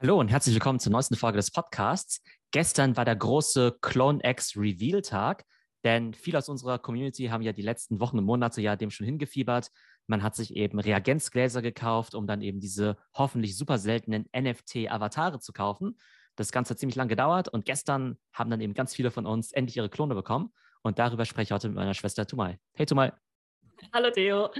Hallo und herzlich willkommen zur neuesten Folge des Podcasts. Gestern war der große Clone X Reveal Tag, denn viele aus unserer Community haben ja die letzten Wochen und Monate ja dem schon hingefiebert. Man hat sich eben Reagenzgläser gekauft, um dann eben diese hoffentlich super seltenen NFT-Avatare zu kaufen. Das Ganze hat ziemlich lange gedauert und gestern haben dann eben ganz viele von uns endlich ihre Klone bekommen. Und darüber spreche ich heute mit meiner Schwester Tumai. Hey Tumai. Hallo Theo.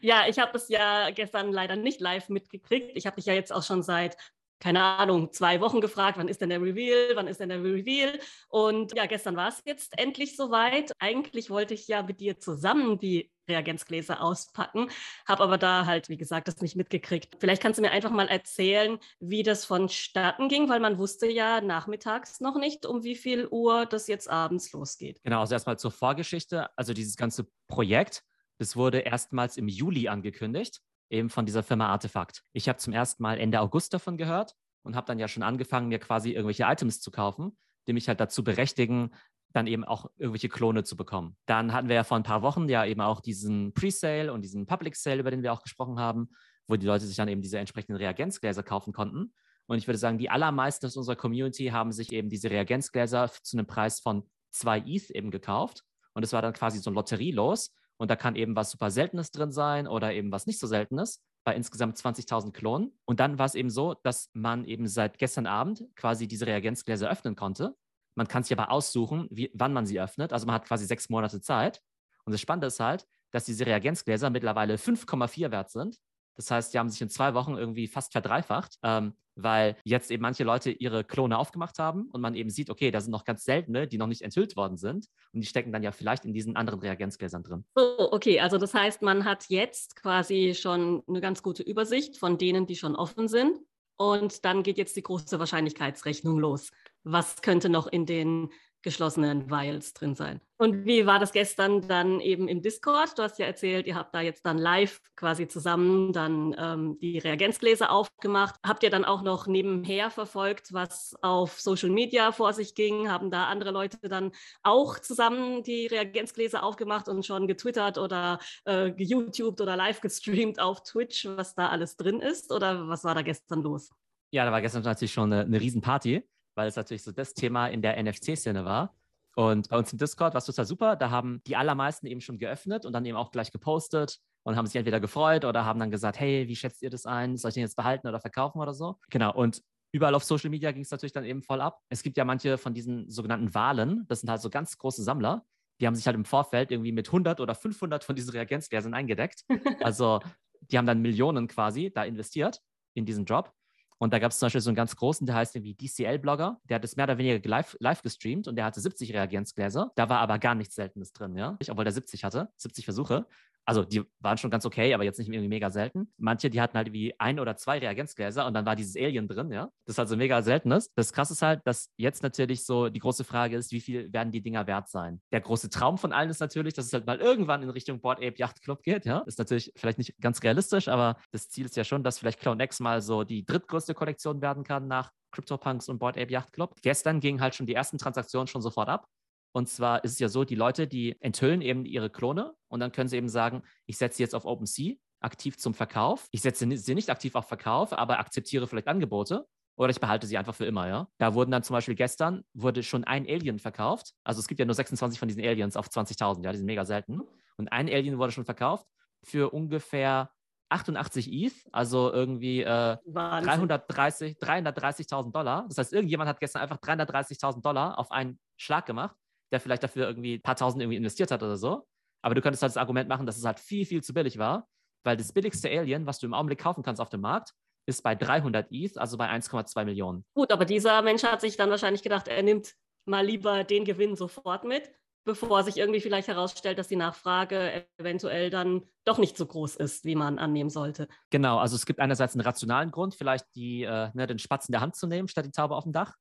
Ja, ich habe es ja gestern leider nicht live mitgekriegt. Ich habe dich ja jetzt auch schon seit keine Ahnung, zwei Wochen gefragt, wann ist denn der Reveal, wann ist denn der Reveal? Und ja, gestern war es jetzt endlich soweit. Eigentlich wollte ich ja mit dir zusammen die Reagenzgläser auspacken, habe aber da halt, wie gesagt, das nicht mitgekriegt. Vielleicht kannst du mir einfach mal erzählen, wie das vonstatten ging, weil man wusste ja nachmittags noch nicht, um wie viel Uhr das jetzt abends losgeht. Genau, also erstmal zur Vorgeschichte. Also dieses ganze Projekt, das wurde erstmals im Juli angekündigt eben von dieser Firma Artefakt. Ich habe zum ersten Mal Ende August davon gehört und habe dann ja schon angefangen, mir quasi irgendwelche Items zu kaufen, die mich halt dazu berechtigen, dann eben auch irgendwelche Klone zu bekommen. Dann hatten wir ja vor ein paar Wochen ja eben auch diesen Pre-Sale und diesen Public Sale, über den wir auch gesprochen haben, wo die Leute sich dann eben diese entsprechenden Reagenzgläser kaufen konnten. Und ich würde sagen, die allermeisten aus unserer Community haben sich eben diese Reagenzgläser zu einem Preis von zwei ETH eben gekauft. Und es war dann quasi so ein Lotterielos. Und da kann eben was super Seltenes drin sein oder eben was nicht so Seltenes bei insgesamt 20.000 Klonen. Und dann war es eben so, dass man eben seit gestern Abend quasi diese Reagenzgläser öffnen konnte. Man kann sich aber aussuchen, wie, wann man sie öffnet. Also man hat quasi sechs Monate Zeit. Und das Spannende ist halt, dass diese Reagenzgläser mittlerweile 5,4 wert sind. Das heißt, die haben sich in zwei Wochen irgendwie fast verdreifacht, ähm, weil jetzt eben manche Leute ihre Klone aufgemacht haben und man eben sieht, okay, da sind noch ganz seltene, die noch nicht enthüllt worden sind und die stecken dann ja vielleicht in diesen anderen Reagenzgläsern drin. So, okay, also das heißt, man hat jetzt quasi schon eine ganz gute Übersicht von denen, die schon offen sind. Und dann geht jetzt die große Wahrscheinlichkeitsrechnung los. Was könnte noch in den geschlossenen Vials drin sein. Und wie war das gestern dann eben im Discord? Du hast ja erzählt, ihr habt da jetzt dann live quasi zusammen dann ähm, die Reagenzgläser aufgemacht. Habt ihr dann auch noch nebenher verfolgt, was auf Social Media vor sich ging? Haben da andere Leute dann auch zusammen die Reagenzgläser aufgemacht und schon getwittert oder äh, geYouTubed oder live gestreamt auf Twitch, was da alles drin ist? Oder was war da gestern los? Ja, da war gestern natürlich schon eine, eine Riesenparty weil es natürlich so das Thema in der NFC-Szene war. Und bei uns im Discord war es total super. Da haben die allermeisten eben schon geöffnet und dann eben auch gleich gepostet und haben sich entweder gefreut oder haben dann gesagt, hey, wie schätzt ihr das ein? Soll ich den jetzt behalten oder verkaufen oder so? Genau. Und überall auf Social Media ging es natürlich dann eben voll ab. Es gibt ja manche von diesen sogenannten Wahlen, das sind halt so ganz große Sammler, die haben sich halt im Vorfeld irgendwie mit 100 oder 500 von diesen Reagenzgläsern eingedeckt. Also die haben dann Millionen quasi da investiert in diesen Job. Und da gab es zum Beispiel so einen ganz großen, der heißt irgendwie DCL-Blogger, der hat es mehr oder weniger live, live gestreamt und der hatte 70 Reagenzgläser. Da war aber gar nichts Seltenes drin, ja. Obwohl der 70 hatte, 70 Versuche. Also die waren schon ganz okay, aber jetzt nicht irgendwie mega selten. Manche, die hatten halt wie ein oder zwei Reagenzgläser und dann war dieses Alien drin, ja. Das ist halt so mega seltenes. Das krasse ist halt, dass jetzt natürlich so die große Frage ist, wie viel werden die Dinger wert sein? Der große Traum von allen ist natürlich, dass es halt mal irgendwann in Richtung Board Ape Yacht Club geht, ja. Ist natürlich vielleicht nicht ganz realistisch, aber das Ziel ist ja schon, dass vielleicht Clone X mal so die drittgrößte Kollektion werden kann nach CryptoPunks und Board Ape Yacht Club. Gestern gingen halt schon die ersten Transaktionen schon sofort ab. Und zwar ist es ja so, die Leute, die enthüllen eben ihre Klone und dann können sie eben sagen, ich setze sie jetzt auf OpenSea aktiv zum Verkauf. Ich setze sie nicht aktiv auf Verkauf, aber akzeptiere vielleicht Angebote oder ich behalte sie einfach für immer, ja. Da wurden dann zum Beispiel gestern, wurde schon ein Alien verkauft. Also es gibt ja nur 26 von diesen Aliens auf 20.000, ja, die sind mega selten. Und ein Alien wurde schon verkauft für ungefähr 88 ETH, also irgendwie äh, 330, 330.000 Dollar. Das heißt, irgendjemand hat gestern einfach 330.000 Dollar auf einen Schlag gemacht der vielleicht dafür irgendwie ein paar tausend irgendwie investiert hat oder so. Aber du könntest halt das Argument machen, dass es halt viel, viel zu billig war, weil das billigste Alien, was du im Augenblick kaufen kannst auf dem Markt, ist bei 300 ETH, also bei 1,2 Millionen. Gut, aber dieser Mensch hat sich dann wahrscheinlich gedacht, er nimmt mal lieber den Gewinn sofort mit, bevor sich irgendwie vielleicht herausstellt, dass die Nachfrage eventuell dann doch nicht so groß ist, wie man annehmen sollte. Genau, also es gibt einerseits einen rationalen Grund, vielleicht die, äh, ne, den Spatz in der Hand zu nehmen, statt die Taube auf dem Dach.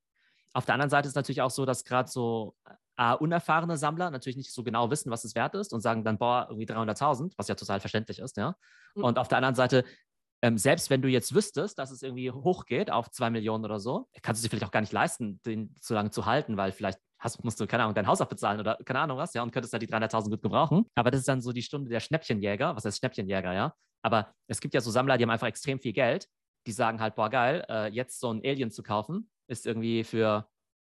Auf der anderen Seite ist es natürlich auch so, dass gerade so äh, unerfahrene Sammler natürlich nicht so genau wissen, was es wert ist und sagen dann, boah, irgendwie 300.000, was ja total verständlich ist, ja. Mhm. Und auf der anderen Seite, ähm, selbst wenn du jetzt wüsstest, dass es irgendwie hochgeht auf zwei Millionen oder so, kannst du dir vielleicht auch gar nicht leisten, den so lange zu halten, weil vielleicht hast, musst du, keine Ahnung, dein Haus abbezahlen oder keine Ahnung was, ja, und könntest da die 300.000 gut gebrauchen. Aber das ist dann so die Stunde der Schnäppchenjäger. Was heißt Schnäppchenjäger, ja? Aber es gibt ja so Sammler, die haben einfach extrem viel Geld die sagen halt, boah, geil, äh, jetzt so ein Alien zu kaufen, ist irgendwie für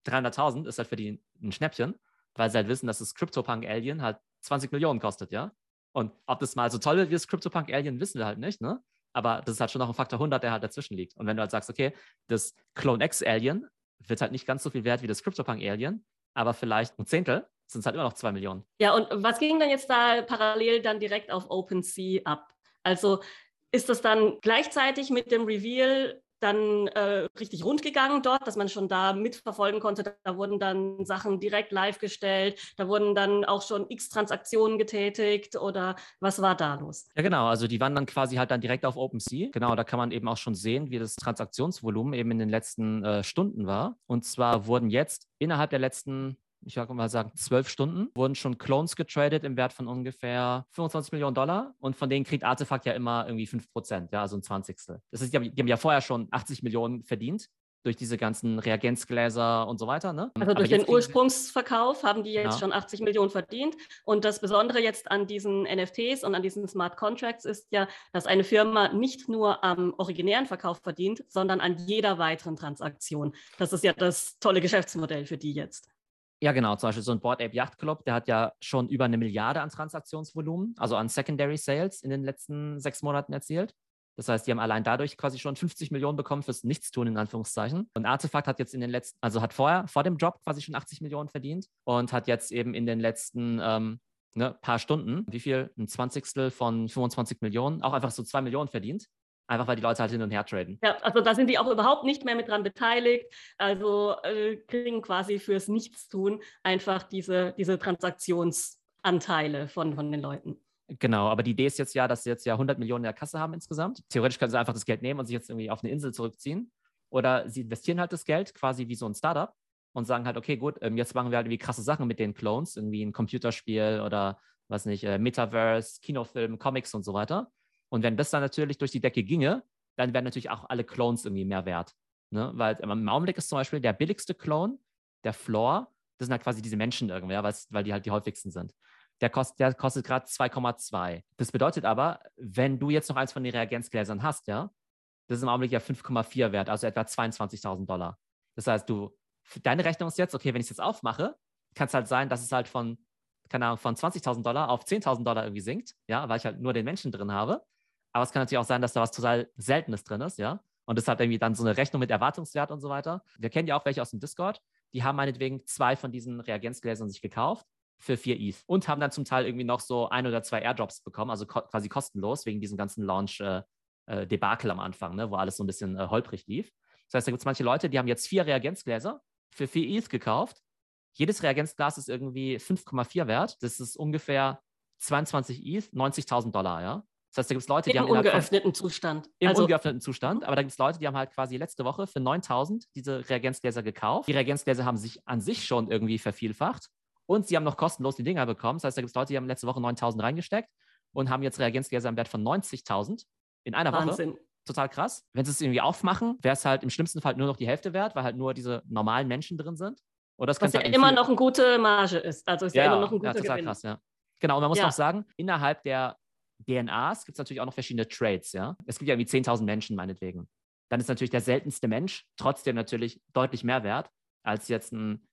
300.000, ist halt für die ein Schnäppchen, weil sie halt wissen, dass das CryptoPunk-Alien halt 20 Millionen kostet, ja. Und ob das mal so toll wird wie das CryptoPunk-Alien, wissen wir halt nicht, ne? Aber das ist halt schon noch ein Faktor 100, der halt dazwischen liegt. Und wenn du halt sagst, okay, das Clone X-Alien wird halt nicht ganz so viel wert wie das CryptoPunk-Alien, aber vielleicht ein Zehntel, sind es halt immer noch zwei Millionen. Ja, und was ging dann jetzt da parallel dann direkt auf OpenSea ab? Also ist das dann gleichzeitig mit dem Reveal dann äh, richtig rund gegangen dort, dass man schon da mitverfolgen konnte. Da wurden dann Sachen direkt live gestellt, da wurden dann auch schon x Transaktionen getätigt oder was war da los? Ja, genau. Also die waren dann quasi halt dann direkt auf OpenSea. Genau, da kann man eben auch schon sehen, wie das Transaktionsvolumen eben in den letzten äh, Stunden war. Und zwar wurden jetzt innerhalb der letzten ich würde mal sagen, zwölf Stunden, wurden schon Clones getradet im Wert von ungefähr 25 Millionen Dollar. Und von denen kriegt Artefakt ja immer irgendwie 5 Prozent, ja, also ein Zwanzigstel. Das ist, die haben, die haben ja vorher schon 80 Millionen verdient durch diese ganzen Reagenzgläser und so weiter. Ne? Also durch den Ursprungsverkauf haben die jetzt ja. schon 80 Millionen verdient. Und das Besondere jetzt an diesen NFTs und an diesen Smart Contracts ist ja, dass eine Firma nicht nur am originären Verkauf verdient, sondern an jeder weiteren Transaktion. Das ist ja das tolle Geschäftsmodell für die jetzt. Ja, genau. Zum Beispiel so ein Board Ape Yacht Club, der hat ja schon über eine Milliarde an Transaktionsvolumen, also an Secondary Sales in den letzten sechs Monaten erzielt. Das heißt, die haben allein dadurch quasi schon 50 Millionen bekommen fürs Nichtstun, in Anführungszeichen. Und Artefakt hat jetzt in den letzten, also hat vorher, vor dem Drop quasi schon 80 Millionen verdient und hat jetzt eben in den letzten ähm, ne, paar Stunden, wie viel? Ein Zwanzigstel von 25 Millionen, auch einfach so zwei Millionen verdient. Einfach weil die Leute halt hin und her traden. Ja, also da sind die auch überhaupt nicht mehr mit dran beteiligt. Also äh, kriegen quasi fürs Nichtstun einfach diese, diese Transaktionsanteile von, von den Leuten. Genau, aber die Idee ist jetzt ja, dass sie jetzt ja 100 Millionen in der Kasse haben insgesamt. Theoretisch können sie einfach das Geld nehmen und sich jetzt irgendwie auf eine Insel zurückziehen. Oder sie investieren halt das Geld quasi wie so ein Startup und sagen halt, okay, gut, ähm, jetzt machen wir halt irgendwie krasse Sachen mit den Clones, irgendwie ein Computerspiel oder was nicht, äh, Metaverse, Kinofilm, Comics und so weiter. Und wenn das dann natürlich durch die Decke ginge, dann wären natürlich auch alle Clones irgendwie mehr wert. Ne? Weil im Augenblick ist zum Beispiel der billigste Clone, der Floor, das sind halt quasi diese Menschen irgendwie, weil die halt die häufigsten sind. Der, kost, der kostet gerade 2,2. Das bedeutet aber, wenn du jetzt noch eins von den Reagenzgläsern hast, ja, das ist im Augenblick ja 5,4 wert, also etwa 22.000 Dollar. Das heißt, du, deine Rechnung ist jetzt, okay, wenn ich es jetzt aufmache, kann es halt sein, dass es halt von, keine Ahnung, von 20.000 Dollar auf 10.000 Dollar irgendwie sinkt, ja, weil ich halt nur den Menschen drin habe. Aber es kann natürlich auch sein, dass da was total Seltenes drin ist, ja. Und das hat irgendwie dann so eine Rechnung mit Erwartungswert und so weiter. Wir kennen ja auch welche aus dem Discord, die haben meinetwegen zwei von diesen Reagenzgläsern sich gekauft für 4 ETH und haben dann zum Teil irgendwie noch so ein oder zwei Airdrops bekommen, also ko quasi kostenlos wegen diesem ganzen Launch-Debakel äh, äh, am Anfang, ne, wo alles so ein bisschen äh, holprig lief. Das heißt, da gibt es manche Leute, die haben jetzt vier Reagenzgläser für 4 ETH gekauft. Jedes Reagenzglas ist irgendwie 5,4 wert. Das ist ungefähr 22 ETH, 90.000 Dollar, ja. Das heißt, da gibt es Leute, die Im haben. Im ungeöffneten Zustand. Im also, ungeöffneten Zustand. Aber da gibt es Leute, die haben halt quasi letzte Woche für 9000 diese Reagenzgläser gekauft. Die Reagenzgläser haben sich an sich schon irgendwie vervielfacht. Und sie haben noch kostenlos die Dinger bekommen. Das heißt, da gibt es Leute, die haben letzte Woche 9000 reingesteckt und haben jetzt Reagenzgläser im Wert von 90.000 in einer Wahnsinn. Woche. Total krass. Wenn sie es irgendwie aufmachen, wäre es halt im schlimmsten Fall nur noch die Hälfte wert, weil halt nur diese normalen Menschen drin sind. Oder das Was ja halt immer noch eine gute Marge ist. Also ist ja, ja immer noch ein guter ja, total Gewinn. krass, ja. Genau, und man muss ja. auch sagen, innerhalb der DNAs gibt es natürlich auch noch verschiedene Traits, ja. Es gibt ja irgendwie 10.000 Menschen meinetwegen. Dann ist natürlich der seltenste Mensch trotzdem natürlich deutlich mehr wert als jetzt ein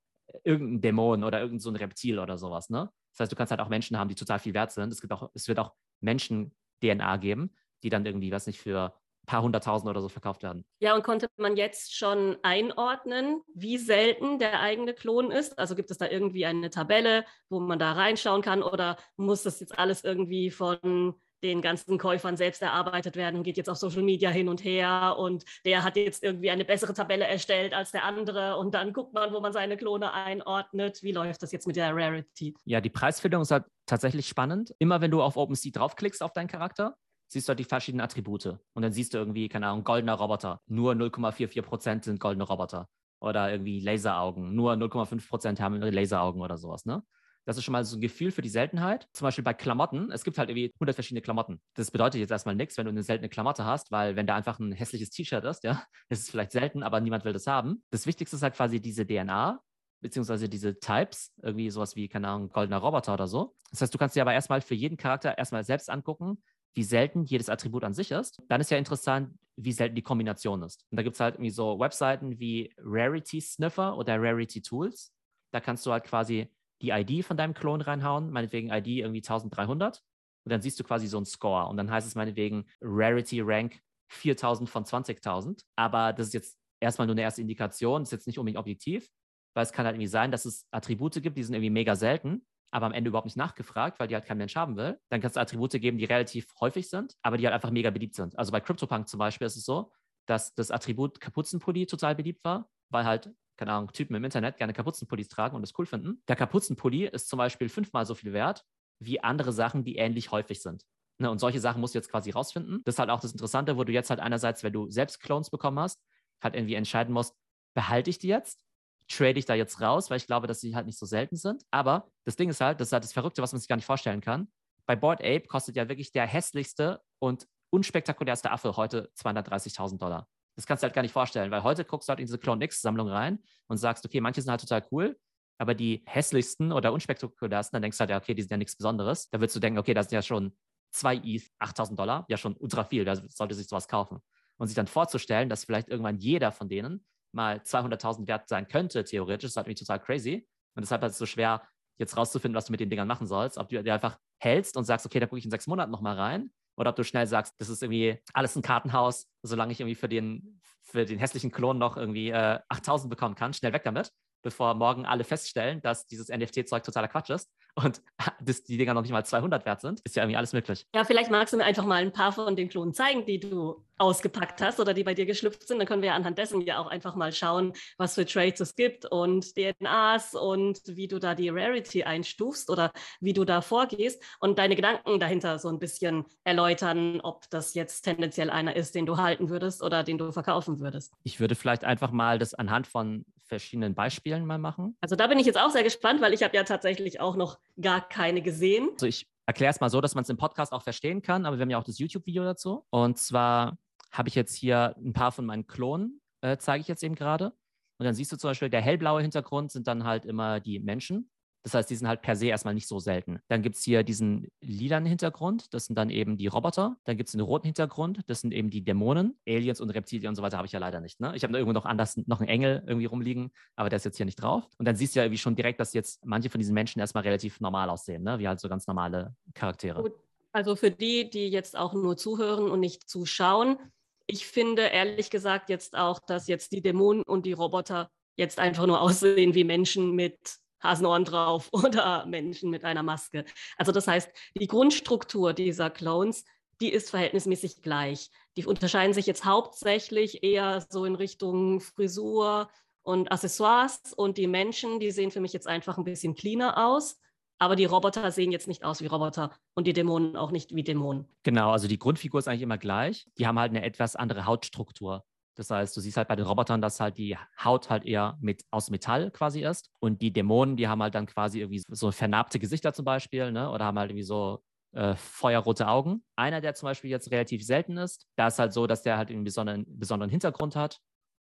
irgendein Dämon oder irgendein so ein Reptil oder sowas, ne? Das heißt, du kannst halt auch Menschen haben, die total viel wert sind. Es, gibt auch, es wird auch Menschen-DNA geben, die dann irgendwie, was nicht, für paar hunderttausend oder so verkauft werden. Ja, und konnte man jetzt schon einordnen, wie selten der eigene Klon ist? Also gibt es da irgendwie eine Tabelle, wo man da reinschauen kann oder muss das jetzt alles irgendwie von den ganzen Käufern selbst erarbeitet werden und geht jetzt auf Social Media hin und her und der hat jetzt irgendwie eine bessere Tabelle erstellt als der andere und dann guckt man, wo man seine Klone einordnet. Wie läuft das jetzt mit der Rarity? Ja, die Preisfindung ist halt tatsächlich spannend. Immer wenn du auf OpenSea draufklickst auf deinen Charakter, siehst du halt die verschiedenen Attribute und dann siehst du irgendwie, keine Ahnung, goldener Roboter. Nur 0,44 Prozent sind goldene Roboter oder irgendwie Laseraugen. Nur 0,5 Prozent haben Laseraugen oder sowas, ne? Das ist schon mal so ein Gefühl für die Seltenheit. Zum Beispiel bei Klamotten. Es gibt halt irgendwie 100 verschiedene Klamotten. Das bedeutet jetzt erstmal nichts, wenn du eine seltene Klamotte hast, weil wenn da einfach ein hässliches T-Shirt ist, ja, ist es vielleicht selten, aber niemand will das haben. Das Wichtigste ist halt quasi diese DNA, beziehungsweise diese Types, irgendwie sowas wie, keine Ahnung, goldener Roboter oder so. Das heißt, du kannst dir aber erstmal für jeden Charakter erstmal selbst angucken, wie selten jedes Attribut an sich ist, dann ist ja interessant, wie selten die Kombination ist. Und da gibt es halt irgendwie so Webseiten wie Rarity Sniffer oder Rarity Tools. Da kannst du halt quasi die ID von deinem Klon reinhauen, meinetwegen ID irgendwie 1300. Und dann siehst du quasi so einen Score. Und dann heißt es meinetwegen Rarity Rank 4000 von 20.000. Aber das ist jetzt erstmal nur eine erste Indikation, ist jetzt nicht unbedingt objektiv, weil es kann halt irgendwie sein, dass es Attribute gibt, die sind irgendwie mega selten aber am Ende überhaupt nicht nachgefragt, weil die halt kein Mensch haben will. Dann kannst du Attribute geben, die relativ häufig sind, aber die halt einfach mega beliebt sind. Also bei CryptoPunk zum Beispiel ist es so, dass das Attribut Kapuzenpulli total beliebt war, weil halt, keine Ahnung, Typen im Internet gerne Kapuzenpullis tragen und es cool finden. Der Kapuzenpulli ist zum Beispiel fünfmal so viel wert wie andere Sachen, die ähnlich häufig sind. Ne, und solche Sachen musst du jetzt quasi rausfinden. Das ist halt auch das Interessante, wo du jetzt halt einerseits, wenn du selbst Clones bekommen hast, halt irgendwie entscheiden musst, behalte ich die jetzt trade ich da jetzt raus, weil ich glaube, dass sie halt nicht so selten sind. Aber das Ding ist halt, das ist halt das Verrückte, was man sich gar nicht vorstellen kann. Bei Board Ape kostet ja wirklich der hässlichste und unspektakulärste Affe heute 230.000 Dollar. Das kannst du halt gar nicht vorstellen, weil heute guckst du halt in diese Clone X-Sammlung rein und sagst, okay, manche sind halt total cool, aber die hässlichsten oder unspektakulärsten, dann denkst du halt, ja, okay, die sind ja nichts Besonderes. Da würdest du denken, okay, das sind ja schon zwei ETH, 8000 Dollar, ja schon ultra viel, da sollte sich sowas kaufen. Und sich dann vorzustellen, dass vielleicht irgendwann jeder von denen mal 200.000 wert sein könnte, theoretisch, ist halt irgendwie total crazy. Und deshalb ist es so schwer, jetzt rauszufinden, was du mit den Dingern machen sollst. Ob du dir einfach hältst und sagst, okay, da gucke ich in sechs Monaten nochmal rein. Oder ob du schnell sagst, das ist irgendwie alles ein Kartenhaus, solange ich irgendwie für den, für den hässlichen Klon noch irgendwie äh, 8000 bekommen kann, schnell weg damit, bevor morgen alle feststellen, dass dieses NFT-Zeug totaler Quatsch ist und dass die Dinger noch nicht mal 200 wert sind, ist ja irgendwie alles möglich. Ja, vielleicht magst du mir einfach mal ein paar von den Klonen zeigen, die du ausgepackt hast oder die bei dir geschlüpft sind. Dann können wir ja anhand dessen ja auch einfach mal schauen, was für Trades es gibt und DNAs und wie du da die Rarity einstufst oder wie du da vorgehst und deine Gedanken dahinter so ein bisschen erläutern, ob das jetzt tendenziell einer ist, den du halten würdest oder den du verkaufen würdest. Ich würde vielleicht einfach mal das anhand von verschiedenen Beispielen mal machen. Also da bin ich jetzt auch sehr gespannt, weil ich habe ja tatsächlich auch noch gar keine gesehen. Also ich erkläre es mal so, dass man es im Podcast auch verstehen kann, aber wir haben ja auch das YouTube-Video dazu. Und zwar habe ich jetzt hier ein paar von meinen Klonen, äh, zeige ich jetzt eben gerade. Und dann siehst du zum Beispiel, der hellblaue Hintergrund sind dann halt immer die Menschen. Das heißt, die sind halt per se erstmal nicht so selten. Dann gibt es hier diesen lilanen Hintergrund, das sind dann eben die Roboter. Dann gibt es den roten Hintergrund, das sind eben die Dämonen. Aliens und Reptilien und so weiter habe ich ja leider nicht. Ne? Ich habe da irgendwo noch anders noch einen Engel irgendwie rumliegen, aber der ist jetzt hier nicht drauf. Und dann siehst du ja irgendwie schon direkt, dass jetzt manche von diesen Menschen erstmal relativ normal aussehen, ne? wie halt so ganz normale Charaktere. Gut. Also für die, die jetzt auch nur zuhören und nicht zuschauen, ich finde ehrlich gesagt jetzt auch, dass jetzt die Dämonen und die Roboter jetzt einfach nur aussehen wie Menschen mit Hasenohren drauf oder Menschen mit einer Maske. Also das heißt, die Grundstruktur dieser Clones, die ist verhältnismäßig gleich. Die unterscheiden sich jetzt hauptsächlich eher so in Richtung Frisur und Accessoires und die Menschen, die sehen für mich jetzt einfach ein bisschen cleaner aus. Aber die Roboter sehen jetzt nicht aus wie Roboter und die Dämonen auch nicht wie Dämonen. Genau, also die Grundfigur ist eigentlich immer gleich. Die haben halt eine etwas andere Hautstruktur. Das heißt, du siehst halt bei den Robotern, dass halt die Haut halt eher mit, aus Metall quasi ist. Und die Dämonen, die haben halt dann quasi irgendwie so vernarbte Gesichter zum Beispiel, ne? Oder haben halt irgendwie so äh, feuerrote Augen. Einer, der zum Beispiel jetzt relativ selten ist, da ist halt so, dass der halt einen besonderen, besonderen Hintergrund hat.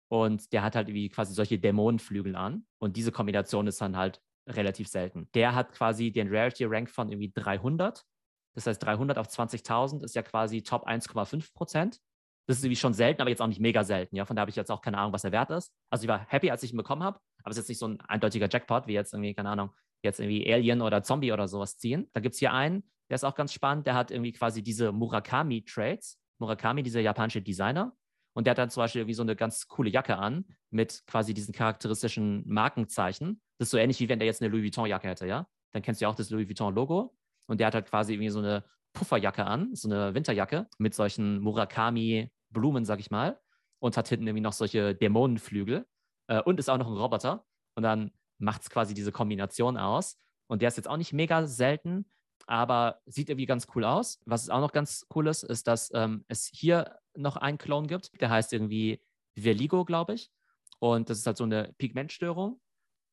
Und der hat halt irgendwie quasi solche Dämonenflügel an. Und diese Kombination ist dann halt relativ selten. Der hat quasi den Rarity Rank von irgendwie 300. Das heißt, 300 auf 20.000 ist ja quasi Top 1,5 Prozent. Das ist irgendwie schon selten, aber jetzt auch nicht mega selten. Ja, von da habe ich jetzt auch keine Ahnung, was der Wert ist. Also ich war happy, als ich ihn bekommen habe, aber es ist jetzt nicht so ein eindeutiger Jackpot, wie jetzt irgendwie, keine Ahnung, jetzt irgendwie Alien oder Zombie oder sowas ziehen. Da gibt es hier einen, der ist auch ganz spannend, der hat irgendwie quasi diese Murakami-Trades. Murakami, dieser japanische Designer. Und der hat dann zum Beispiel irgendwie so eine ganz coole Jacke an mit quasi diesen charakteristischen Markenzeichen. Das ist so ähnlich wie wenn der jetzt eine Louis Vuitton-Jacke hätte, ja? Dann kennst du ja auch das Louis Vuitton-Logo. Und der hat halt quasi irgendwie so eine Pufferjacke an, so eine Winterjacke mit solchen Murakami-Blumen, sag ich mal. Und hat hinten irgendwie noch solche Dämonenflügel. Äh, und ist auch noch ein Roboter. Und dann macht es quasi diese Kombination aus. Und der ist jetzt auch nicht mega selten, aber sieht irgendwie ganz cool aus. Was auch noch ganz cool ist, ist, dass ähm, es hier noch einen Clone gibt. Der heißt irgendwie Verligo, glaube ich. Und das ist halt so eine Pigmentstörung.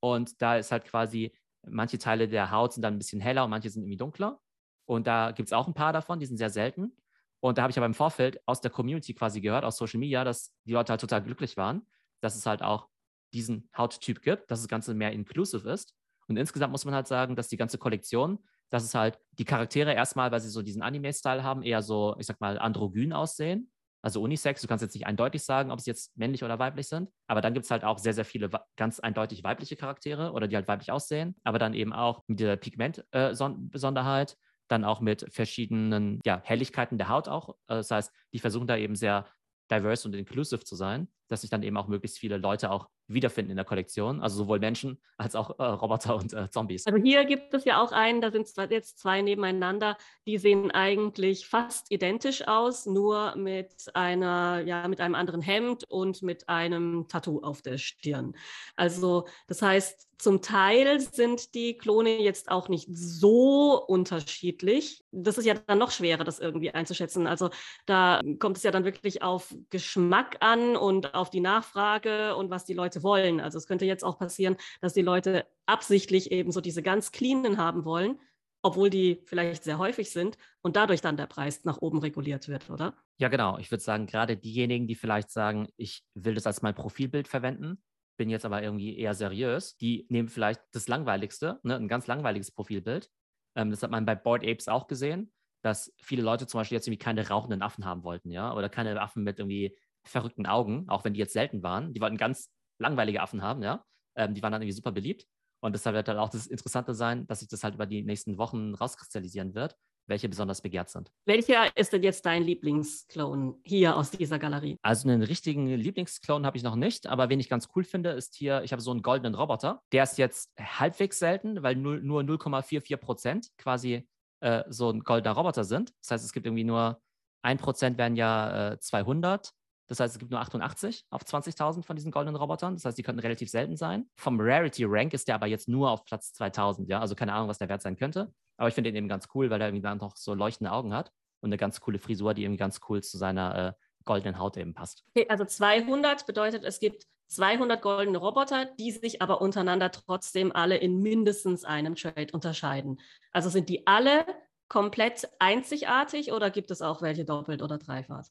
Und da ist halt quasi, manche Teile der Haut sind dann ein bisschen heller und manche sind irgendwie dunkler. Und da gibt es auch ein paar davon, die sind sehr selten. Und da habe ich aber im Vorfeld aus der Community quasi gehört, aus Social Media, dass die Leute halt total glücklich waren, dass es halt auch diesen Hauttyp gibt, dass das Ganze mehr inclusive ist. Und insgesamt muss man halt sagen, dass die ganze Kollektion dass es halt die Charaktere erstmal, weil sie so diesen Anime-Style haben, eher so, ich sag mal, androgyn aussehen. Also Unisex, du kannst jetzt nicht eindeutig sagen, ob sie jetzt männlich oder weiblich sind, aber dann gibt es halt auch sehr, sehr viele ganz eindeutig weibliche Charaktere oder die halt weiblich aussehen, aber dann eben auch mit dieser Pigment-Besonderheit, äh, dann auch mit verschiedenen ja, Helligkeiten der Haut auch. Äh, das heißt, die versuchen da eben sehr diverse und inclusive zu sein, dass sich dann eben auch möglichst viele Leute auch wiederfinden in der Kollektion, also sowohl Menschen als auch äh, Roboter und äh, Zombies. Also hier gibt es ja auch einen, da sind jetzt zwei nebeneinander, die sehen eigentlich fast identisch aus, nur mit einer, ja, mit einem anderen Hemd und mit einem Tattoo auf der Stirn. Also das heißt, zum Teil sind die Klone jetzt auch nicht so unterschiedlich. Das ist ja dann noch schwerer, das irgendwie einzuschätzen. Also da kommt es ja dann wirklich auf Geschmack an und auf die Nachfrage und was die Leute wollen. Also es könnte jetzt auch passieren, dass die Leute absichtlich eben so diese ganz cleanen haben wollen, obwohl die vielleicht sehr häufig sind und dadurch dann der Preis nach oben reguliert wird, oder? Ja, genau. Ich würde sagen, gerade diejenigen, die vielleicht sagen, ich will das als mein Profilbild verwenden, bin jetzt aber irgendwie eher seriös, die nehmen vielleicht das Langweiligste, ne, ein ganz langweiliges Profilbild. Ähm, das hat man bei Board Apes auch gesehen, dass viele Leute zum Beispiel jetzt irgendwie keine rauchenden Affen haben wollten, ja, oder keine Affen mit irgendwie verrückten Augen, auch wenn die jetzt selten waren. Die wollten ganz langweilige Affen haben, ja. Ähm, die waren dann irgendwie super beliebt. Und deshalb wird dann auch das Interessante sein, dass sich das halt über die nächsten Wochen rauskristallisieren wird, welche besonders begehrt sind. Welcher ist denn jetzt dein Lieblingsclone hier aus dieser Galerie? Also einen richtigen Lieblingsclone habe ich noch nicht, aber wen ich ganz cool finde, ist hier, ich habe so einen goldenen Roboter. Der ist jetzt halbwegs selten, weil nur, nur 0,44 Prozent quasi äh, so ein goldener Roboter sind. Das heißt, es gibt irgendwie nur 1 Prozent wären ja äh, 200. Das heißt, es gibt nur 88 auf 20.000 von diesen goldenen Robotern. Das heißt, die könnten relativ selten sein. Vom Rarity Rank ist der aber jetzt nur auf Platz 2000. Ja, also keine Ahnung, was der Wert sein könnte. Aber ich finde ihn eben ganz cool, weil er irgendwie dann noch so leuchtende Augen hat und eine ganz coole Frisur, die irgendwie ganz cool zu seiner äh, goldenen Haut eben passt. Okay, also 200 bedeutet, es gibt 200 goldene Roboter, die sich aber untereinander trotzdem alle in mindestens einem Trade unterscheiden. Also sind die alle komplett einzigartig oder gibt es auch welche doppelt oder dreifach?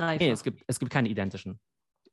Dreifach? Nee, es gibt, es gibt keine identischen.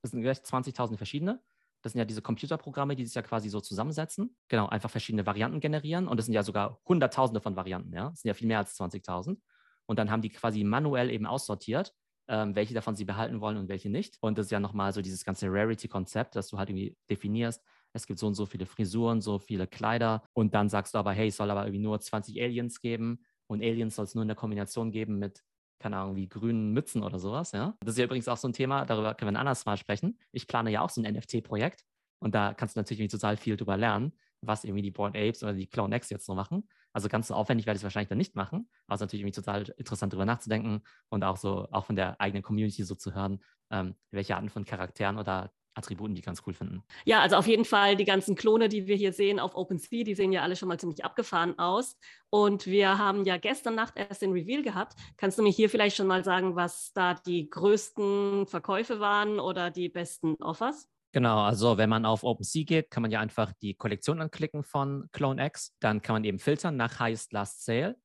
Es sind gleich 20.000 verschiedene. Das sind ja diese Computerprogramme, die sich ja quasi so zusammensetzen. Genau, einfach verschiedene Varianten generieren. Und das sind ja sogar Hunderttausende von Varianten, ja. Das sind ja viel mehr als 20.000. Und dann haben die quasi manuell eben aussortiert, ähm, welche davon sie behalten wollen und welche nicht. Und das ist ja nochmal so dieses ganze Rarity-Konzept, dass du halt irgendwie definierst, es gibt so und so viele Frisuren, so viele Kleider. Und dann sagst du aber, hey, es soll aber irgendwie nur 20 Aliens geben. Und Aliens soll es nur in der Kombination geben mit keine Ahnung, wie grünen Mützen oder sowas, ja. Das ist ja übrigens auch so ein Thema, darüber können wir ein anderes Mal sprechen. Ich plane ja auch so ein NFT-Projekt und da kannst du natürlich total viel drüber lernen, was irgendwie die Born Apes oder die Clone X jetzt so machen. Also ganz so aufwendig werde ich es wahrscheinlich dann nicht machen, aber es ist natürlich irgendwie total interessant darüber nachzudenken und auch so, auch von der eigenen Community so zu hören, ähm, welche Arten von Charakteren oder Attributen, die ganz cool finden. Ja, also auf jeden Fall die ganzen Klone, die wir hier sehen auf OpenSea, die sehen ja alle schon mal ziemlich abgefahren aus. Und wir haben ja gestern Nacht erst den Reveal gehabt. Kannst du mir hier vielleicht schon mal sagen, was da die größten Verkäufe waren oder die besten Offers? Genau, also wenn man auf OpenSea geht, kann man ja einfach die Kollektion anklicken von Clone X. Dann kann man eben filtern nach Highest Last Sale.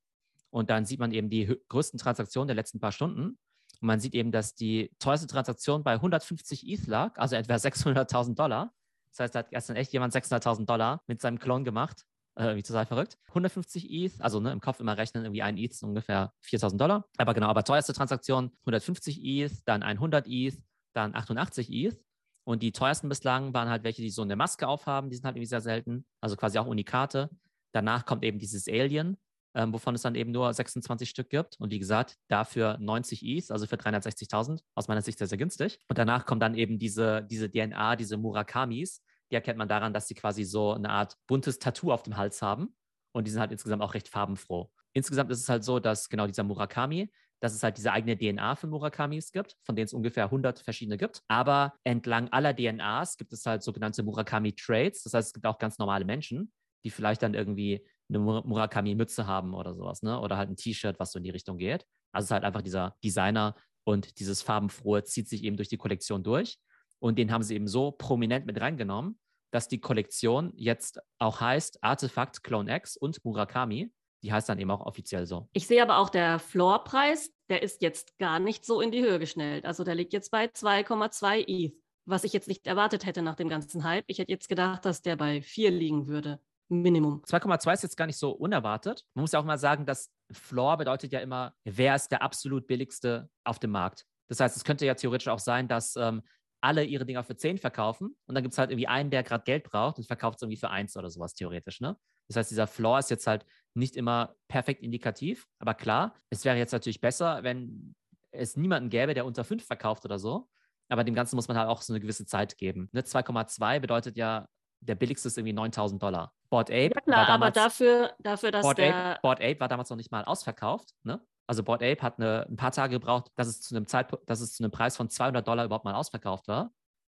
Und dann sieht man eben die größten Transaktionen der letzten paar Stunden. Und man sieht eben, dass die teuerste Transaktion bei 150 ETH lag, also etwa 600.000 Dollar. Das heißt, da hat gestern echt jemand 600.000 Dollar mit seinem Clone gemacht. Äh, irgendwie total verrückt. 150 ETH, also ne, im Kopf immer rechnen, irgendwie ein ETH ist ungefähr 4.000 Dollar. Aber genau, aber teuerste Transaktion 150 ETH, dann 100 ETH, dann 88 ETH. Und die teuersten bislang waren halt welche, die so eine Maske aufhaben, die sind halt irgendwie sehr selten, also quasi auch Unikate. Danach kommt eben dieses Alien, ähm, wovon es dann eben nur 26 Stück gibt. Und wie gesagt, dafür 90 ETH, also für 360.000, aus meiner Sicht sehr, sehr günstig. Und danach kommt dann eben diese, diese DNA, diese Murakamis. Die erkennt man daran, dass sie quasi so eine Art buntes Tattoo auf dem Hals haben. Und die sind halt insgesamt auch recht farbenfroh. Insgesamt ist es halt so, dass genau dieser Murakami, dass es halt diese eigene DNA für Murakamis gibt, von denen es ungefähr 100 verschiedene gibt. Aber entlang aller DNAs gibt es halt sogenannte Murakami-Traits. Das heißt, es gibt auch ganz normale Menschen, die vielleicht dann irgendwie eine Murakami-Mütze haben oder sowas, ne? Oder halt ein T-Shirt, was so in die Richtung geht. Also es ist halt einfach dieser Designer und dieses Farbenfrohe zieht sich eben durch die Kollektion durch. Und den haben sie eben so prominent mit reingenommen, dass die Kollektion jetzt auch heißt Artefakt Clone X und Murakami. Die heißt dann eben auch offiziell so. Ich sehe aber auch der Floorpreis, der ist jetzt gar nicht so in die Höhe geschnellt. Also der liegt jetzt bei 2,2 ETH, was ich jetzt nicht erwartet hätte nach dem ganzen Hype. Ich hätte jetzt gedacht, dass der bei 4 liegen würde Minimum. 2,2 ist jetzt gar nicht so unerwartet. Man muss ja auch mal sagen, dass Floor bedeutet ja immer, wer ist der absolut billigste auf dem Markt. Das heißt, es könnte ja theoretisch auch sein, dass ähm, alle ihre Dinger für 10 verkaufen und dann gibt es halt irgendwie einen, der gerade Geld braucht und verkauft es irgendwie für 1 oder sowas theoretisch. Ne? Das heißt, dieser Floor ist jetzt halt nicht immer perfekt indikativ, aber klar, es wäre jetzt natürlich besser, wenn es niemanden gäbe, der unter 5 verkauft oder so. Aber dem Ganzen muss man halt auch so eine gewisse Zeit geben. Ne? 2,2 bedeutet ja, der billigste ist irgendwie 9000 Dollar. Board Ape. Ja, klar, damals, aber dafür, dafür dass Board der. Ape, Board Ape war damals noch nicht mal ausverkauft. Ne? Also Board Ape hat eine, ein paar Tage gebraucht, dass es zu einem Zeitpunkt, dass es zu einem Preis von 200 Dollar überhaupt mal ausverkauft war.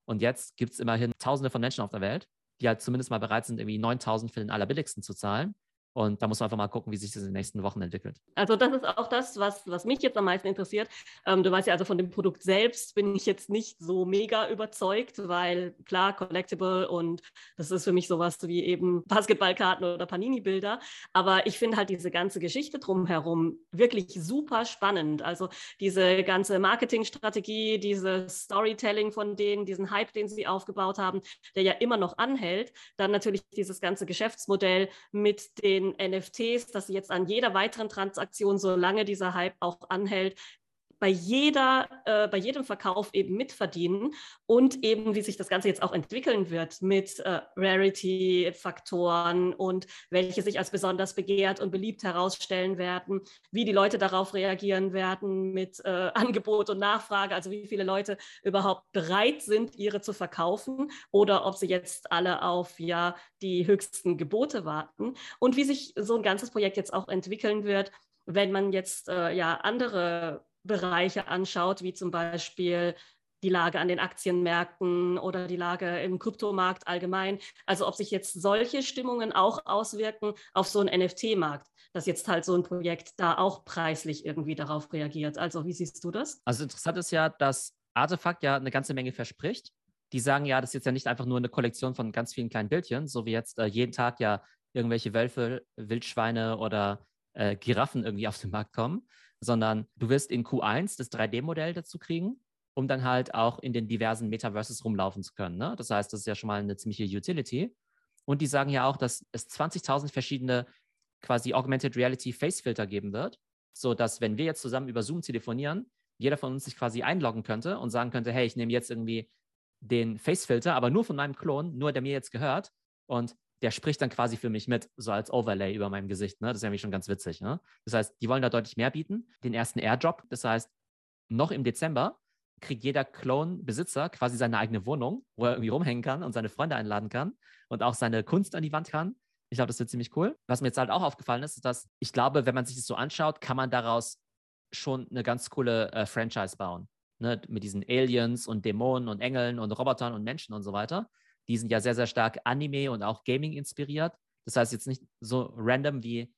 Und jetzt gibt es immerhin Tausende von Menschen auf der Welt, die halt zumindest mal bereit sind, irgendwie 9000 für den allerbilligsten zu zahlen. Und da muss man einfach mal gucken, wie sich das in den nächsten Wochen entwickelt. Also das ist auch das, was, was mich jetzt am meisten interessiert. Ähm, du weißt ja, also von dem Produkt selbst bin ich jetzt nicht so mega überzeugt, weil klar, Collectible und das ist für mich sowas wie eben Basketballkarten oder Panini-Bilder. Aber ich finde halt diese ganze Geschichte drumherum wirklich super spannend. Also diese ganze Marketingstrategie, dieses Storytelling von denen, diesen Hype, den sie aufgebaut haben, der ja immer noch anhält. Dann natürlich dieses ganze Geschäftsmodell mit den NFTs, dass sie jetzt an jeder weiteren Transaktion, solange dieser Hype auch anhält, bei, jeder, äh, bei jedem Verkauf eben mitverdienen und eben, wie sich das Ganze jetzt auch entwickeln wird mit äh, Rarity-Faktoren und welche sich als besonders begehrt und beliebt herausstellen werden, wie die Leute darauf reagieren werden mit äh, Angebot und Nachfrage, also wie viele Leute überhaupt bereit sind, ihre zu verkaufen oder ob sie jetzt alle auf ja die höchsten Gebote warten und wie sich so ein ganzes Projekt jetzt auch entwickeln wird, wenn man jetzt äh, ja andere Bereiche anschaut, wie zum Beispiel die Lage an den Aktienmärkten oder die Lage im Kryptomarkt allgemein. Also ob sich jetzt solche Stimmungen auch auswirken auf so einen NFT-Markt, dass jetzt halt so ein Projekt da auch preislich irgendwie darauf reagiert. Also wie siehst du das? Also interessant ist ja, dass Artefakt ja eine ganze Menge verspricht. Die sagen ja, das ist jetzt ja nicht einfach nur eine Kollektion von ganz vielen kleinen Bildchen, so wie jetzt äh, jeden Tag ja irgendwelche Wölfe, Wildschweine oder äh, Giraffen irgendwie auf den Markt kommen, sondern du wirst in Q1 das 3D-Modell dazu kriegen, um dann halt auch in den diversen Metaverses rumlaufen zu können. Ne? Das heißt, das ist ja schon mal eine ziemliche Utility. Und die sagen ja auch, dass es 20.000 verschiedene quasi Augmented Reality Face Filter geben wird, sodass, wenn wir jetzt zusammen über Zoom telefonieren, jeder von uns sich quasi einloggen könnte und sagen könnte, hey, ich nehme jetzt irgendwie den Face Filter, aber nur von meinem Klon, nur der mir jetzt gehört. Und der spricht dann quasi für mich mit, so als Overlay über meinem Gesicht. Ne? Das ist nämlich schon ganz witzig. Ne? Das heißt, die wollen da deutlich mehr bieten. Den ersten Airdrop, das heißt, noch im Dezember kriegt jeder Clone-Besitzer quasi seine eigene Wohnung, wo er irgendwie rumhängen kann und seine Freunde einladen kann und auch seine Kunst an die Wand kann. Ich glaube, das wird ziemlich cool. Was mir jetzt halt auch aufgefallen ist, ist, dass ich glaube, wenn man sich das so anschaut, kann man daraus schon eine ganz coole äh, Franchise bauen. Ne? Mit diesen Aliens und Dämonen und Engeln und Robotern und Menschen und so weiter die sind ja sehr, sehr stark Anime und auch Gaming inspiriert. Das heißt jetzt nicht so random wie,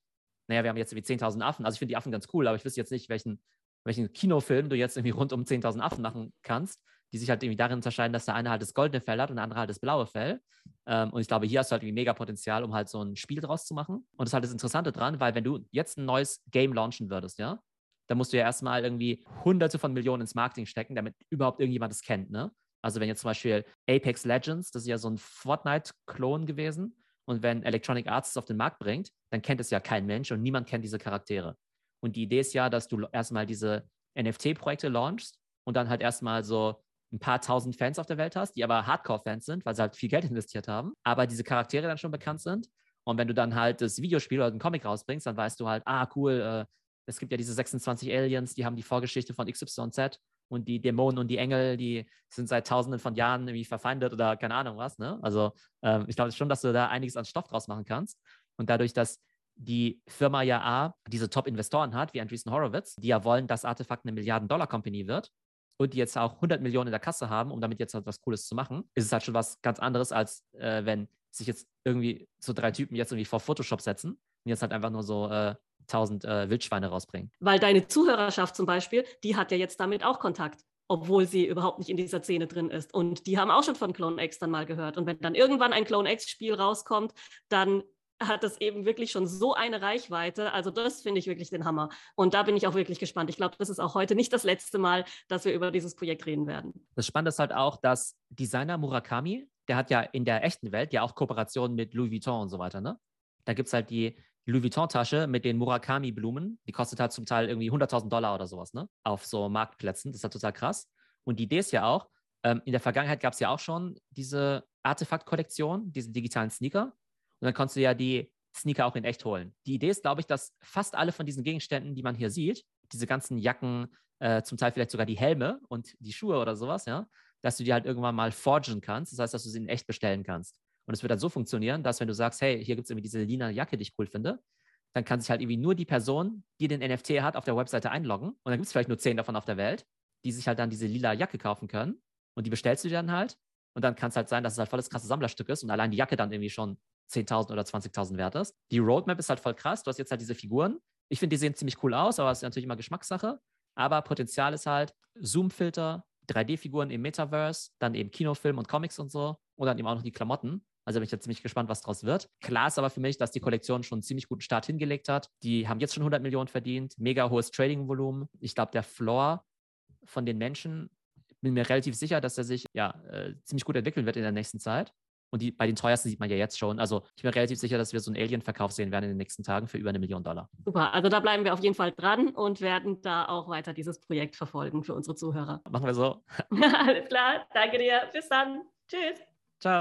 naja, wir haben jetzt irgendwie 10.000 Affen. Also ich finde die Affen ganz cool, aber ich wüsste jetzt nicht, welchen, welchen Kinofilm du jetzt irgendwie rund um 10.000 Affen machen kannst, die sich halt irgendwie darin unterscheiden, dass der eine halt das goldene Fell hat und der andere halt das blaue Fell. Ähm, und ich glaube, hier hast du halt irgendwie mega Potenzial, um halt so ein Spiel draus zu machen. Und das ist halt das Interessante dran, weil wenn du jetzt ein neues Game launchen würdest, ja, dann musst du ja erstmal irgendwie hunderte von Millionen ins Marketing stecken, damit überhaupt irgendjemand es kennt, ne? Also wenn jetzt zum Beispiel Apex Legends, das ist ja so ein Fortnite-Klon gewesen, und wenn Electronic Arts es auf den Markt bringt, dann kennt es ja kein Mensch und niemand kennt diese Charaktere. Und die Idee ist ja, dass du erstmal diese NFT-Projekte launchst und dann halt erstmal so ein paar tausend Fans auf der Welt hast, die aber Hardcore-Fans sind, weil sie halt viel Geld investiert haben, aber diese Charaktere dann schon bekannt sind. Und wenn du dann halt das Videospiel oder den Comic rausbringst, dann weißt du halt, ah, cool, äh, es gibt ja diese 26 Aliens, die haben die Vorgeschichte von XYZ und die Dämonen und die Engel, die sind seit tausenden von Jahren irgendwie verfeindet oder keine Ahnung was. Ne? Also ähm, ich glaube schon, dass du da einiges an Stoff draus machen kannst. Und dadurch, dass die Firma ja A, diese Top-Investoren hat, wie Andreessen Horowitz, die ja wollen, dass Artefakt eine Milliarden-Dollar-Company wird und die jetzt auch 100 Millionen in der Kasse haben, um damit jetzt was Cooles zu machen, ist es halt schon was ganz anderes, als äh, wenn sich jetzt irgendwie so drei Typen jetzt irgendwie vor Photoshop setzen und jetzt halt einfach nur so äh, 1000 äh, Wildschweine rausbringen. Weil deine Zuhörerschaft zum Beispiel, die hat ja jetzt damit auch Kontakt obwohl sie überhaupt nicht in dieser Szene drin ist. Und die haben auch schon von Clone X dann mal gehört. Und wenn dann irgendwann ein Clone X-Spiel rauskommt, dann hat das eben wirklich schon so eine Reichweite. Also das finde ich wirklich den Hammer. Und da bin ich auch wirklich gespannt. Ich glaube, das ist auch heute nicht das letzte Mal, dass wir über dieses Projekt reden werden. Das Spannende ist halt auch, dass Designer Murakami, der hat ja in der echten Welt ja auch Kooperationen mit Louis Vuitton und so weiter, ne? Da gibt es halt die Louis Vuitton-Tasche mit den Murakami-Blumen. Die kostet halt zum Teil irgendwie 100.000 Dollar oder sowas, ne? Auf so Marktplätzen. Das ist halt total krass. Und die Idee ist ja auch, ähm, in der Vergangenheit gab es ja auch schon diese Artefakt-Kollektion, diese digitalen Sneaker. Und dann konntest du ja die Sneaker auch in echt holen. Die Idee ist, glaube ich, dass fast alle von diesen Gegenständen, die man hier sieht, diese ganzen Jacken, äh, zum Teil vielleicht sogar die Helme und die Schuhe oder sowas, ja, dass du die halt irgendwann mal forgen kannst. Das heißt, dass du sie in echt bestellen kannst. Und es wird dann so funktionieren, dass wenn du sagst, hey, hier gibt es irgendwie diese lila Jacke, die ich cool finde, dann kann sich halt irgendwie nur die Person, die den NFT hat, auf der Webseite einloggen. Und dann gibt es vielleicht nur zehn davon auf der Welt, die sich halt dann diese lila Jacke kaufen können. Und die bestellst du dir dann halt. Und dann kann es halt sein, dass es halt volles krasse Sammlerstück ist und allein die Jacke dann irgendwie schon 10.000 oder 20.000 wert ist. Die Roadmap ist halt voll krass. Du hast jetzt halt diese Figuren. Ich finde, die sehen ziemlich cool aus, aber es ist natürlich immer Geschmackssache. Aber Potenzial ist halt Zoom-Filter, 3D-Figuren im Metaverse, dann eben Kinofilm und Comics und so und dann eben auch noch die Klamotten. Also bin ich jetzt ziemlich gespannt, was daraus wird. Klar ist aber für mich, dass die Kollektion schon einen ziemlich guten Start hingelegt hat. Die haben jetzt schon 100 Millionen verdient, mega hohes Trading-Volumen. Ich glaube, der Floor von den Menschen, bin mir relativ sicher, dass er sich ja äh, ziemlich gut entwickeln wird in der nächsten Zeit. Und die, bei den teuersten sieht man ja jetzt schon. Also ich bin relativ sicher, dass wir so einen Alien-Verkauf sehen werden in den nächsten Tagen für über eine Million Dollar. Super, also da bleiben wir auf jeden Fall dran und werden da auch weiter dieses Projekt verfolgen für unsere Zuhörer. Machen wir so. Alles klar, danke dir. Bis dann. Tschüss. Ciao.